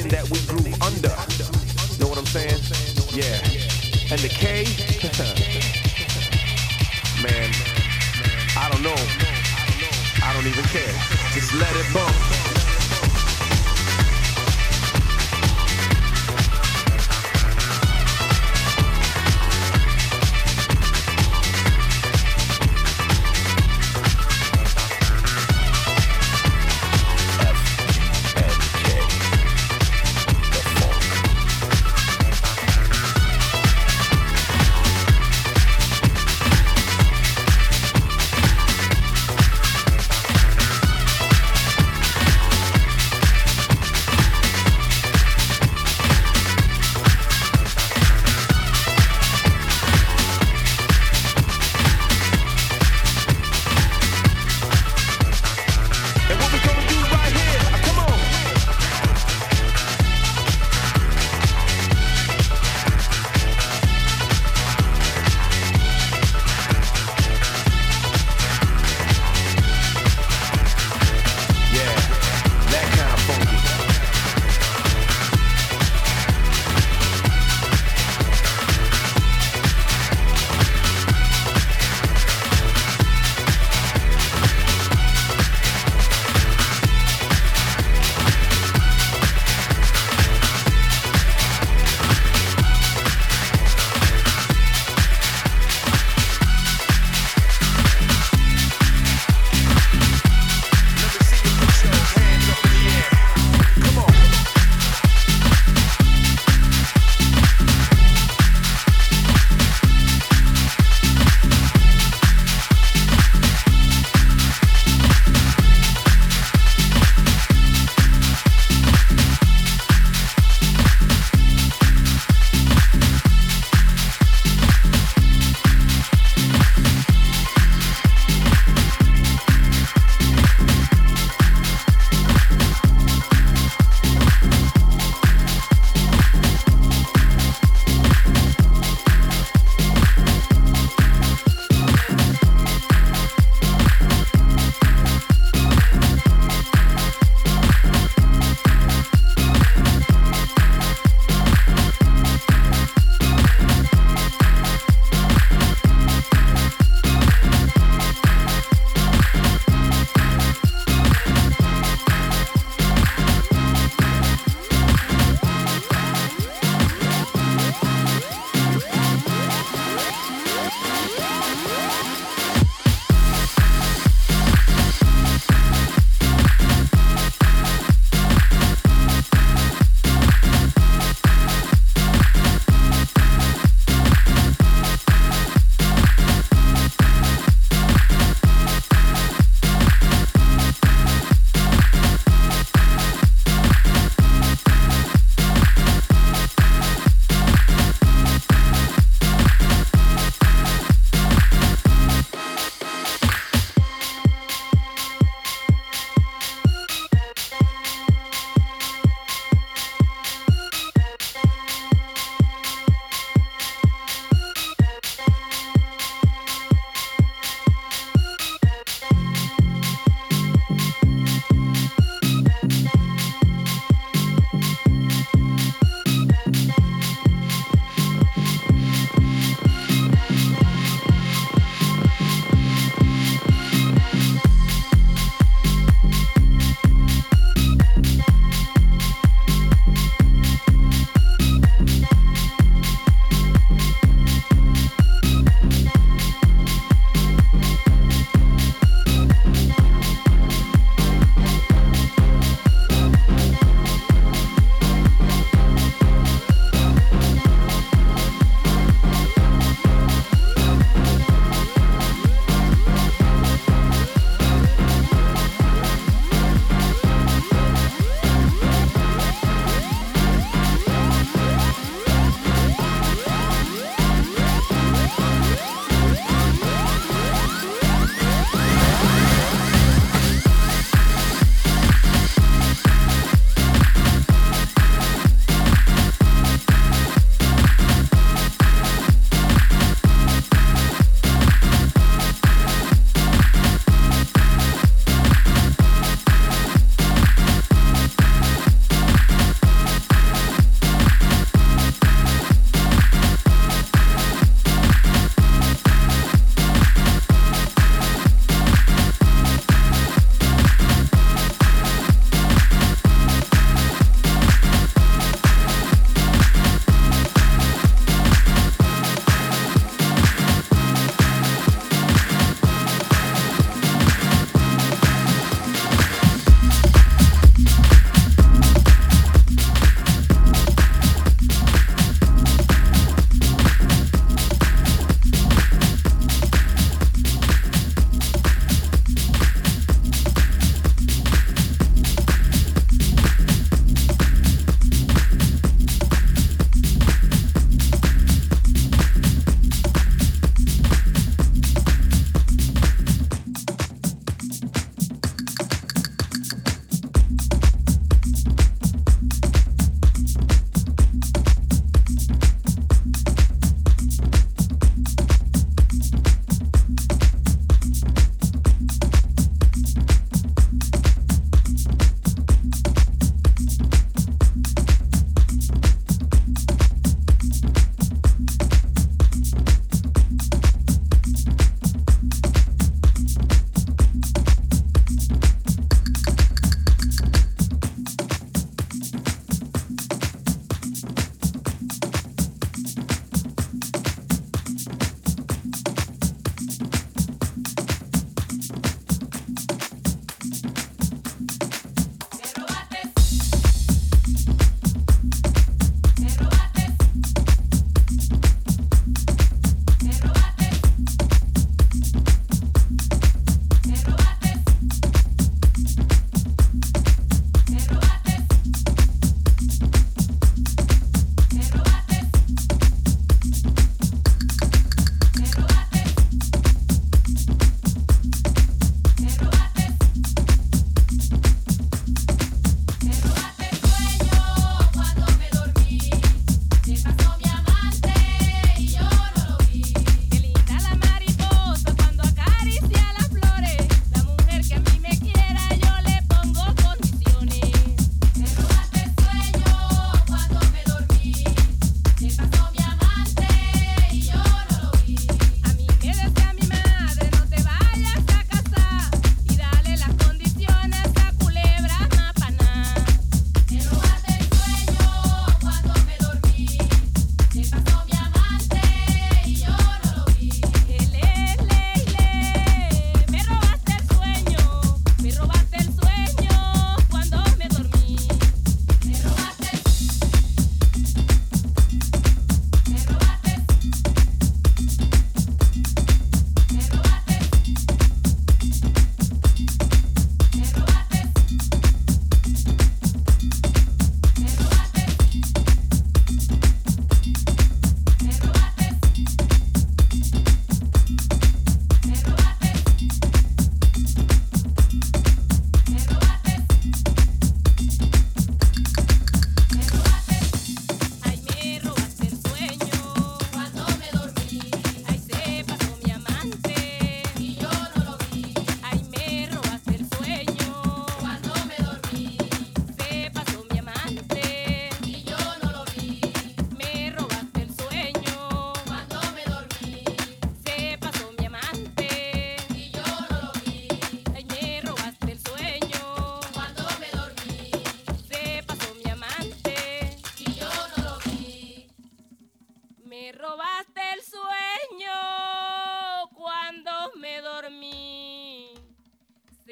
that we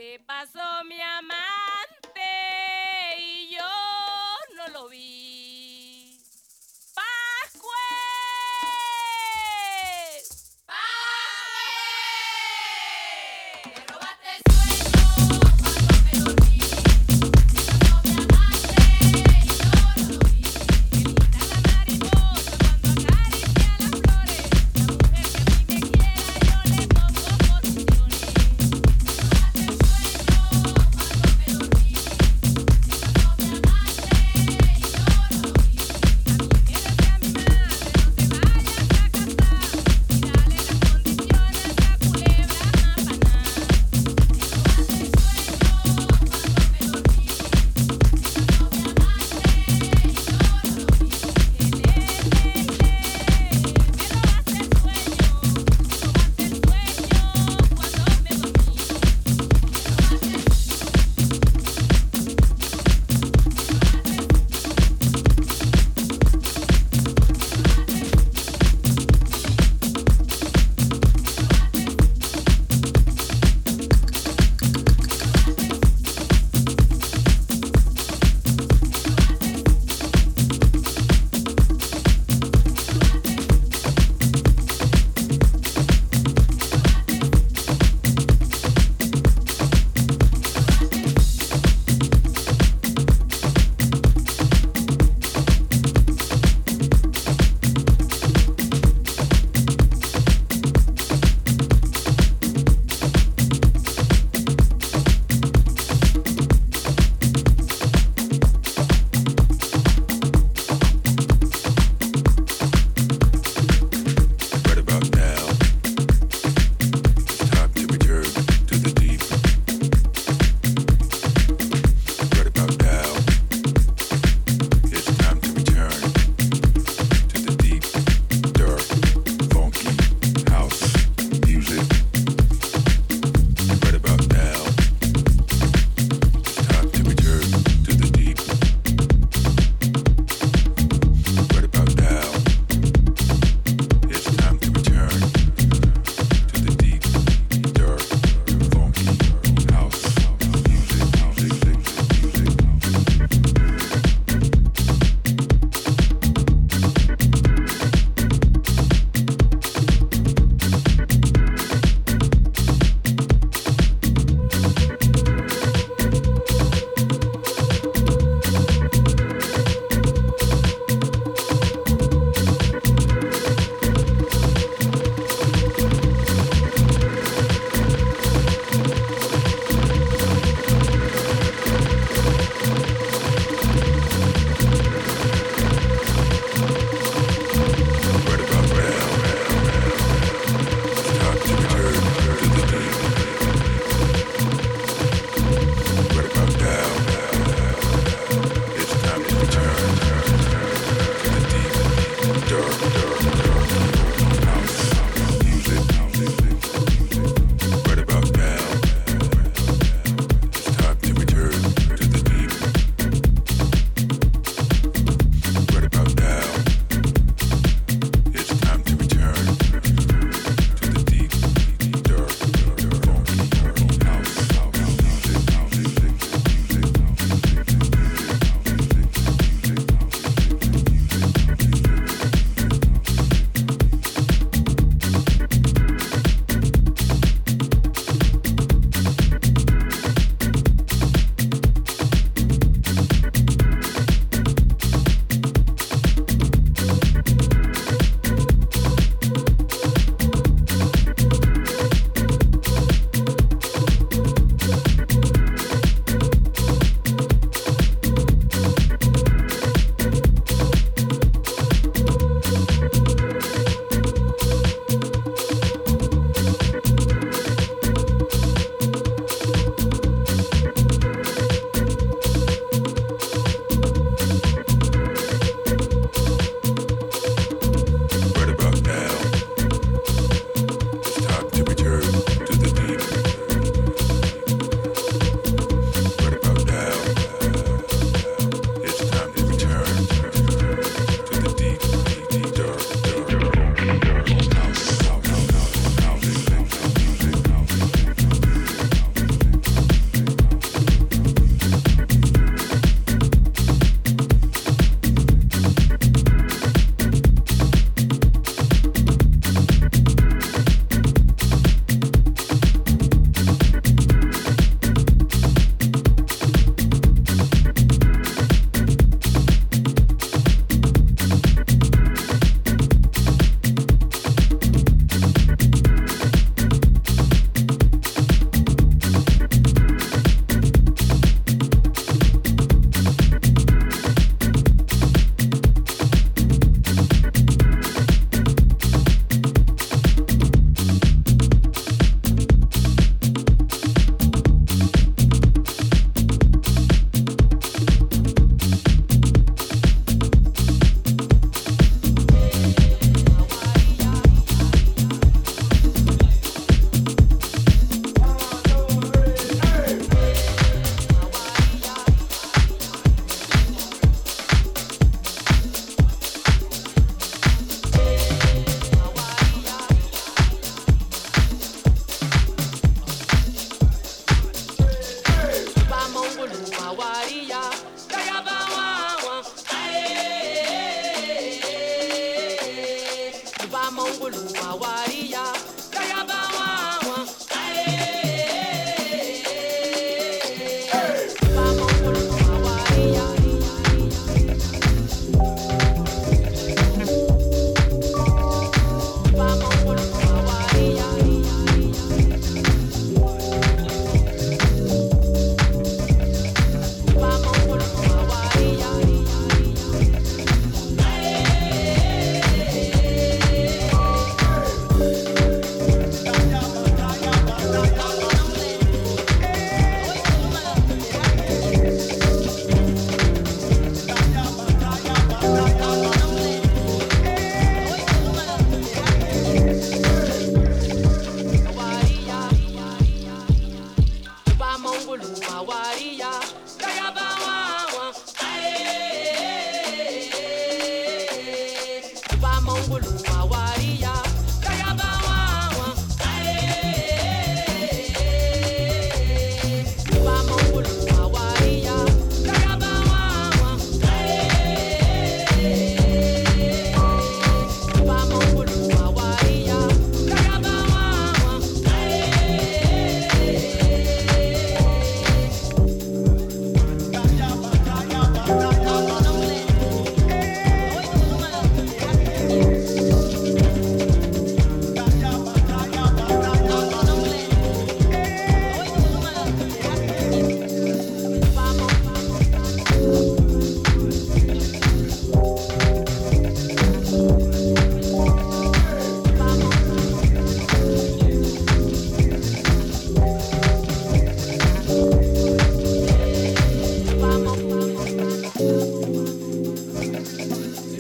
Se pasó mi amada.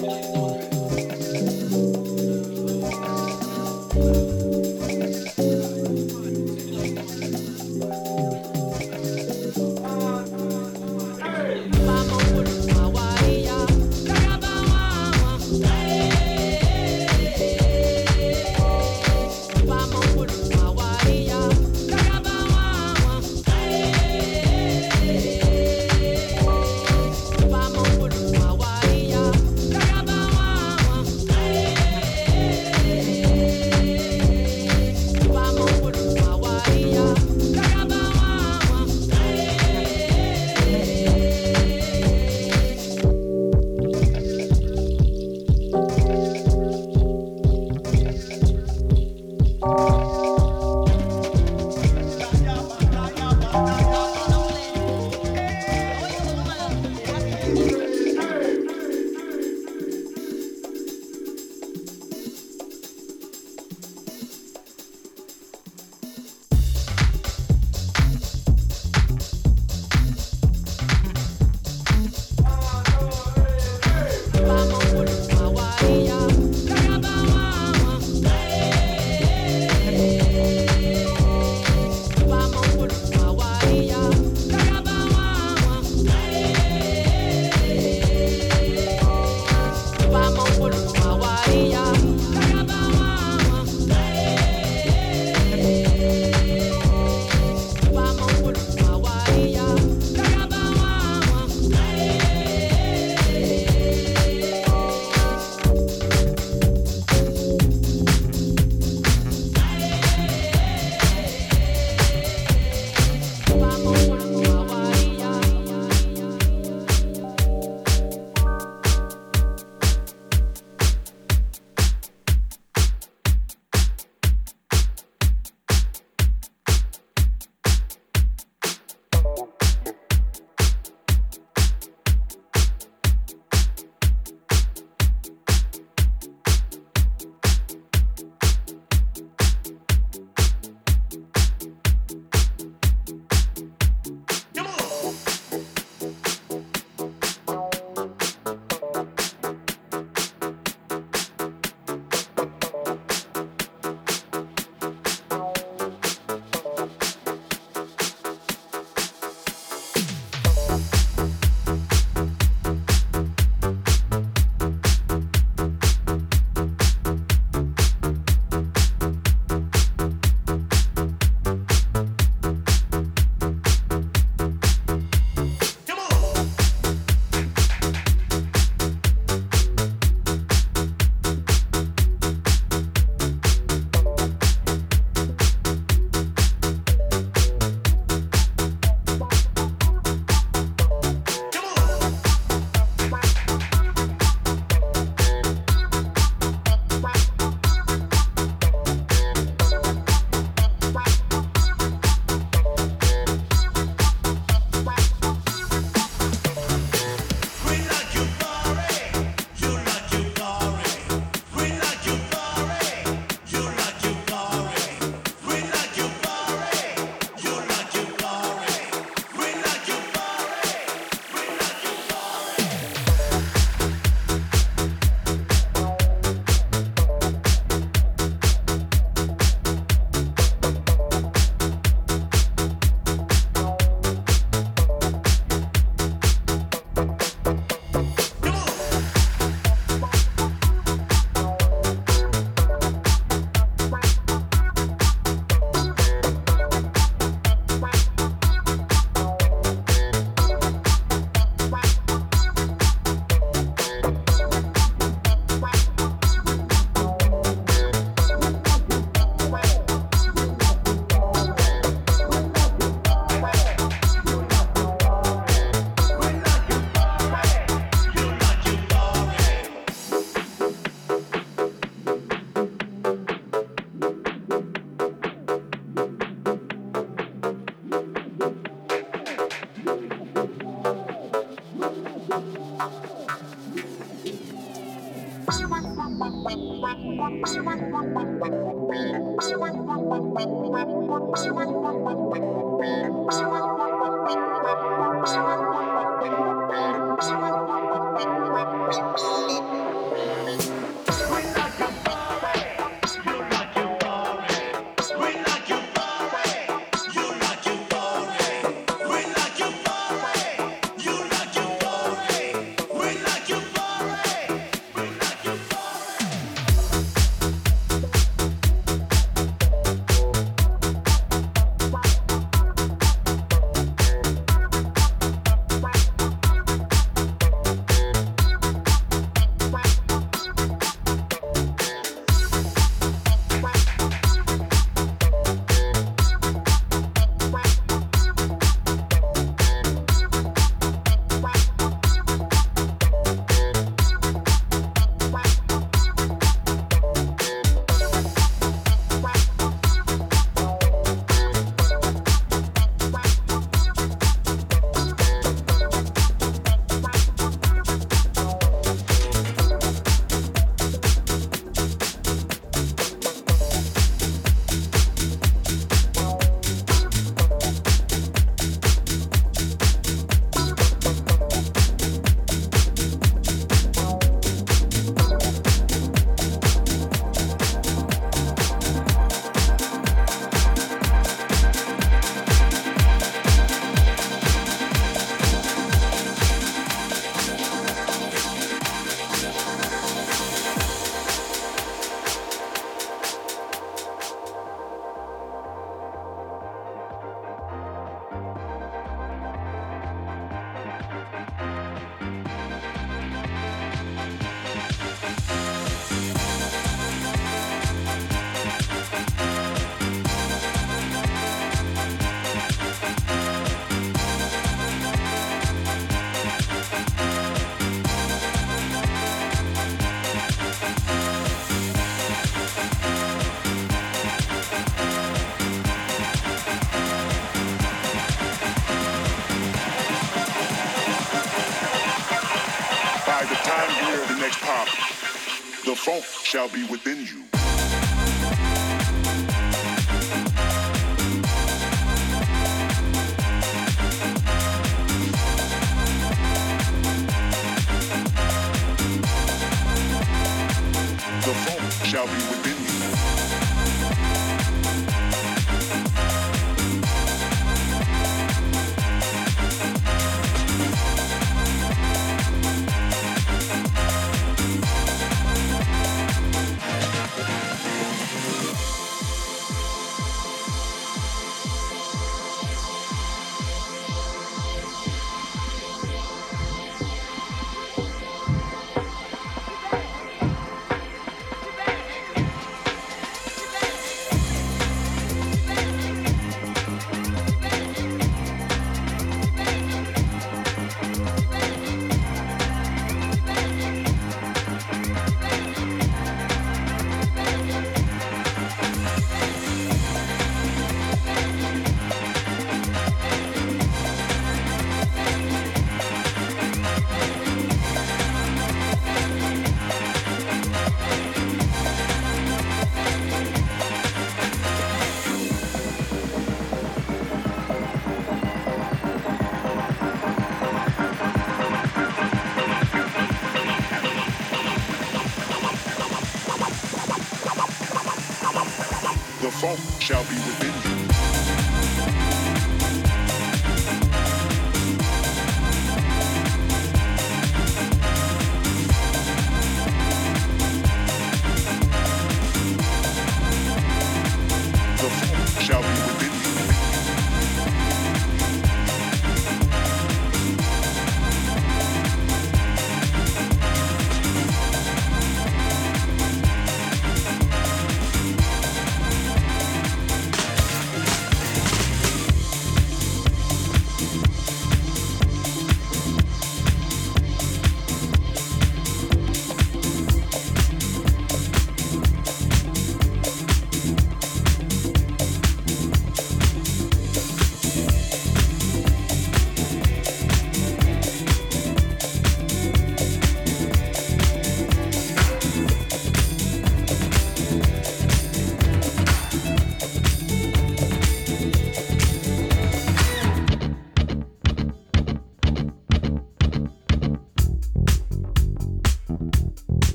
Música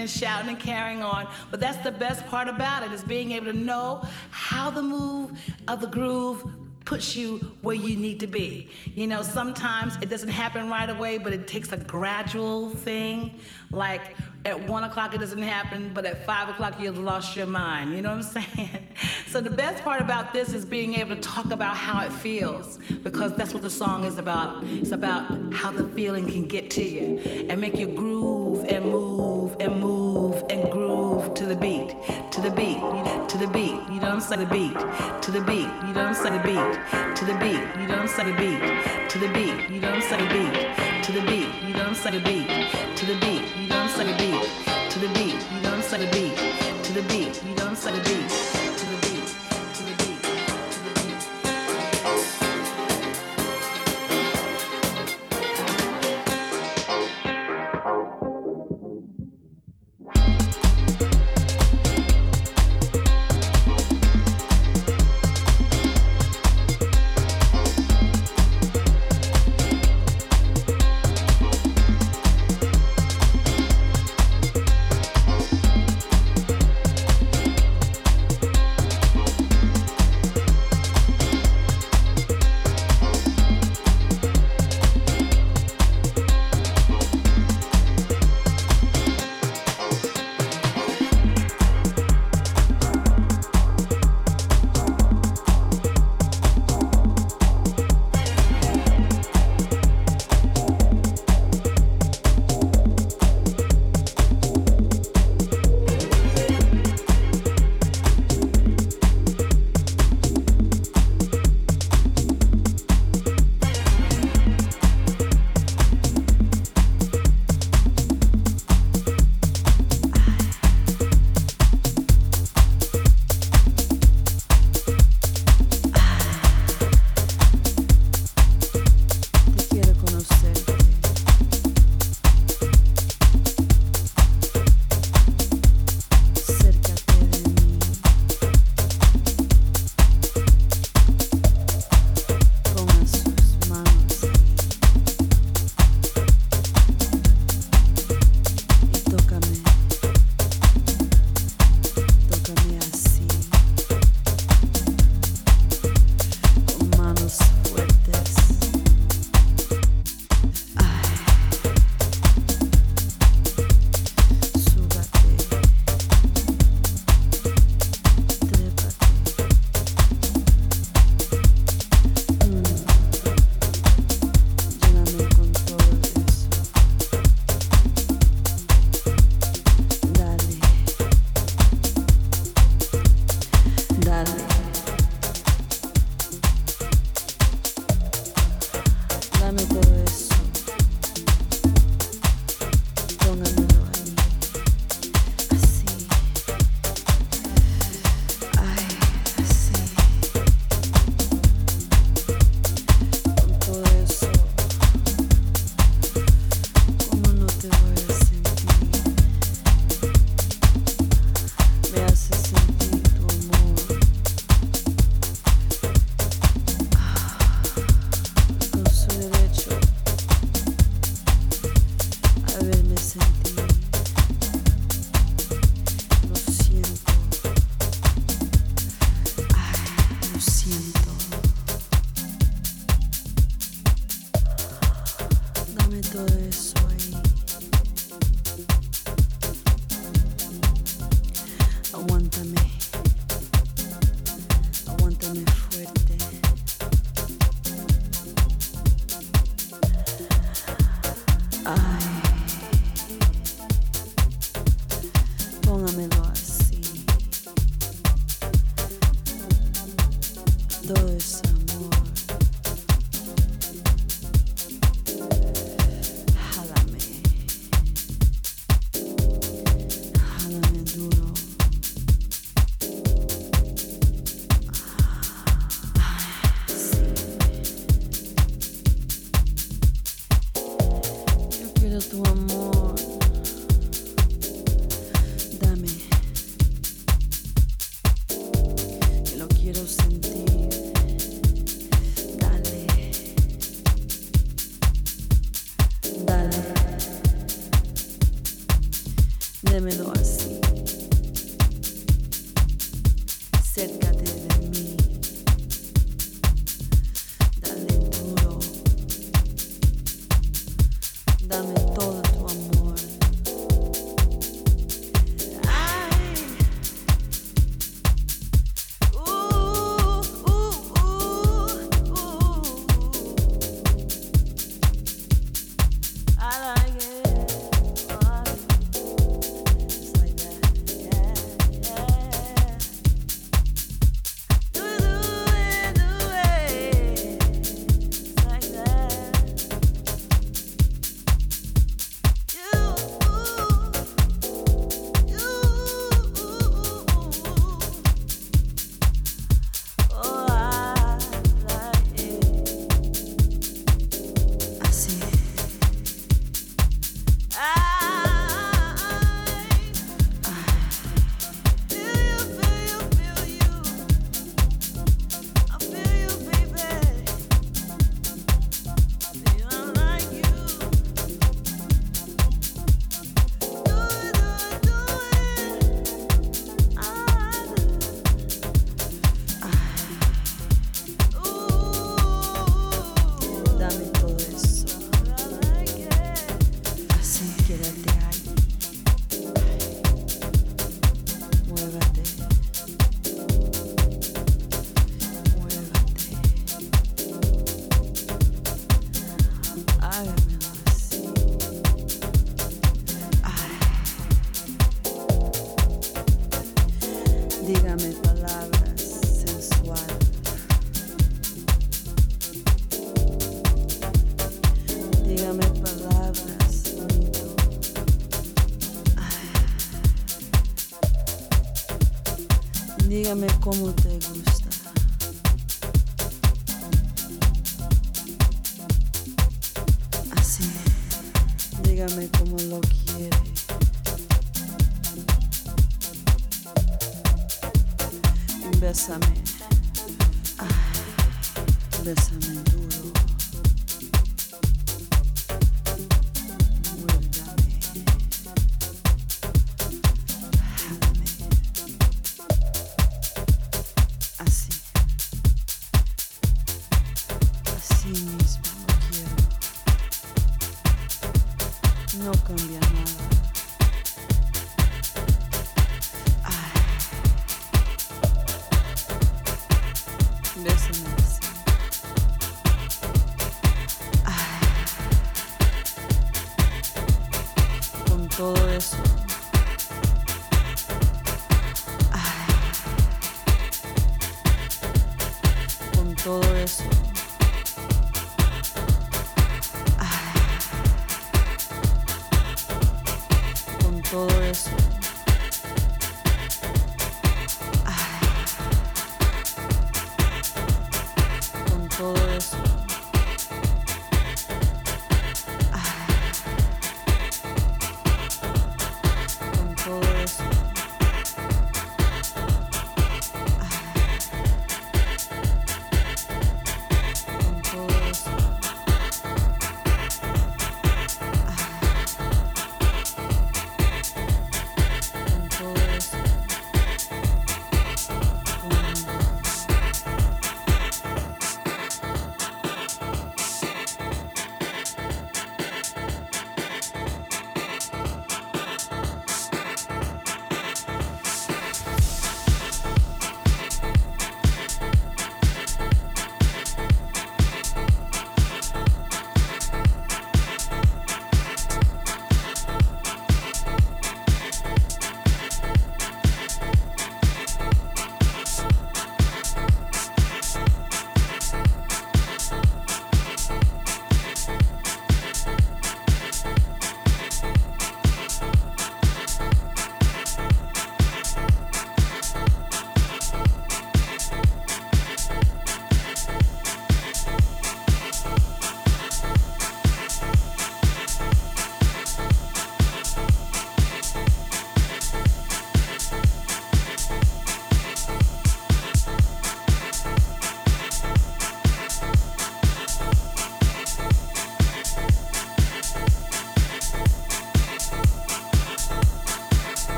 and shouting and carrying on. But that's the best part about it is being able to know how the move of the groove puts you where you need to be. You know, sometimes it doesn't happen right away, but it takes a gradual thing. Like at one o'clock it doesn't happen, but at five o'clock you've lost your mind. You know what I'm saying? So the best part about this is being able to talk about how it feels, because that's what the song is about. It's about how the feeling can get to you and make you groove and move and move and groove to the beat, to the beat, to the beat. You I'm saying? The beat, to the beat. You I'm saying? The beat, to the beat. You I'm saying? The beat, to the beat. You I'm saying? The beat, to the beat. You I'm saying? The beat, to the beat. You I'm saying? The beat to the beat, you don't set a beat, to the beat, you don't set a beat. como te gusta. Así, dígame cómo lo quiere. Bésame, ah, bésame duro.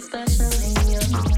special in your mind.